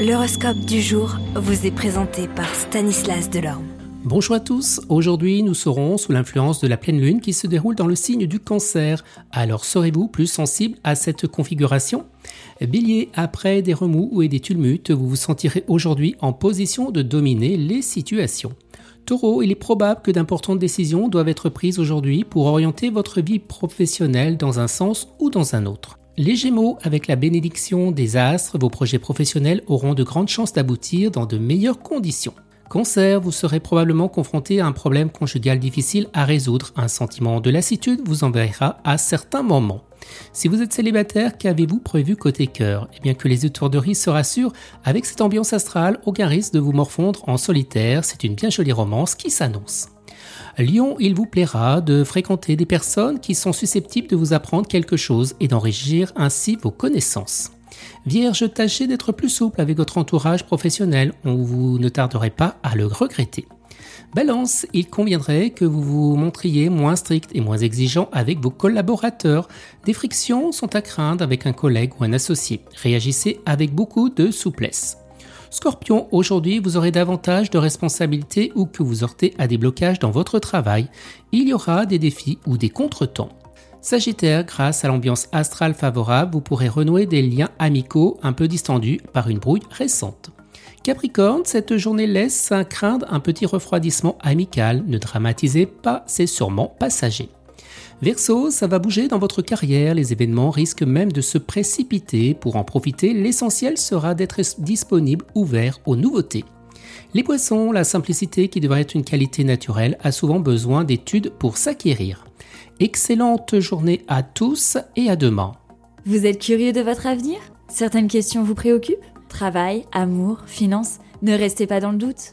L'horoscope du jour vous est présenté par Stanislas Delorme. Bonjour à tous, aujourd'hui nous serons sous l'influence de la pleine lune qui se déroule dans le signe du cancer. Alors serez-vous plus sensible à cette configuration? Bélier, après des remous et des tumultes, vous vous sentirez aujourd'hui en position de dominer les situations. Taureau, il est probable que d'importantes décisions doivent être prises aujourd'hui pour orienter votre vie professionnelle dans un sens ou dans un autre. Les Gémeaux, avec la bénédiction des astres, vos projets professionnels auront de grandes chances d'aboutir dans de meilleures conditions. Cancer, vous serez probablement confronté à un problème conjugal difficile à résoudre. Un sentiment de lassitude vous enverra à certains moments. Si vous êtes célibataire, qu'avez-vous prévu côté cœur? Eh bien que les étourderies se rassurent, avec cette ambiance astrale, aucun risque de vous morfondre en solitaire, c'est une bien jolie romance qui s'annonce. Lyon, il vous plaira de fréquenter des personnes qui sont susceptibles de vous apprendre quelque chose et d'enrichir ainsi vos connaissances. Vierge, tâchez d'être plus souple avec votre entourage professionnel, ou vous ne tarderez pas à le regretter. Balance, il conviendrait que vous vous montriez moins strict et moins exigeant avec vos collaborateurs. Des frictions sont à craindre avec un collègue ou un associé. Réagissez avec beaucoup de souplesse. Scorpion, aujourd'hui vous aurez davantage de responsabilités ou que vous heurtez à des blocages dans votre travail. Il y aura des défis ou des contretemps. Sagittaire, grâce à l'ambiance astrale favorable, vous pourrez renouer des liens amicaux un peu distendus par une brouille récente. Capricorne, cette journée laisse craindre un petit refroidissement amical. Ne dramatisez pas, c'est sûrement passager. Verseau, ça va bouger dans votre carrière, les événements risquent même de se précipiter. Pour en profiter, l'essentiel sera d'être disponible, ouvert aux nouveautés. Les poissons, la simplicité qui devrait être une qualité naturelle, a souvent besoin d'études pour s'acquérir. Excellente journée à tous et à demain. Vous êtes curieux de votre avenir? Certaines questions vous préoccupent? Travail, amour, finances? Ne restez pas dans le doute.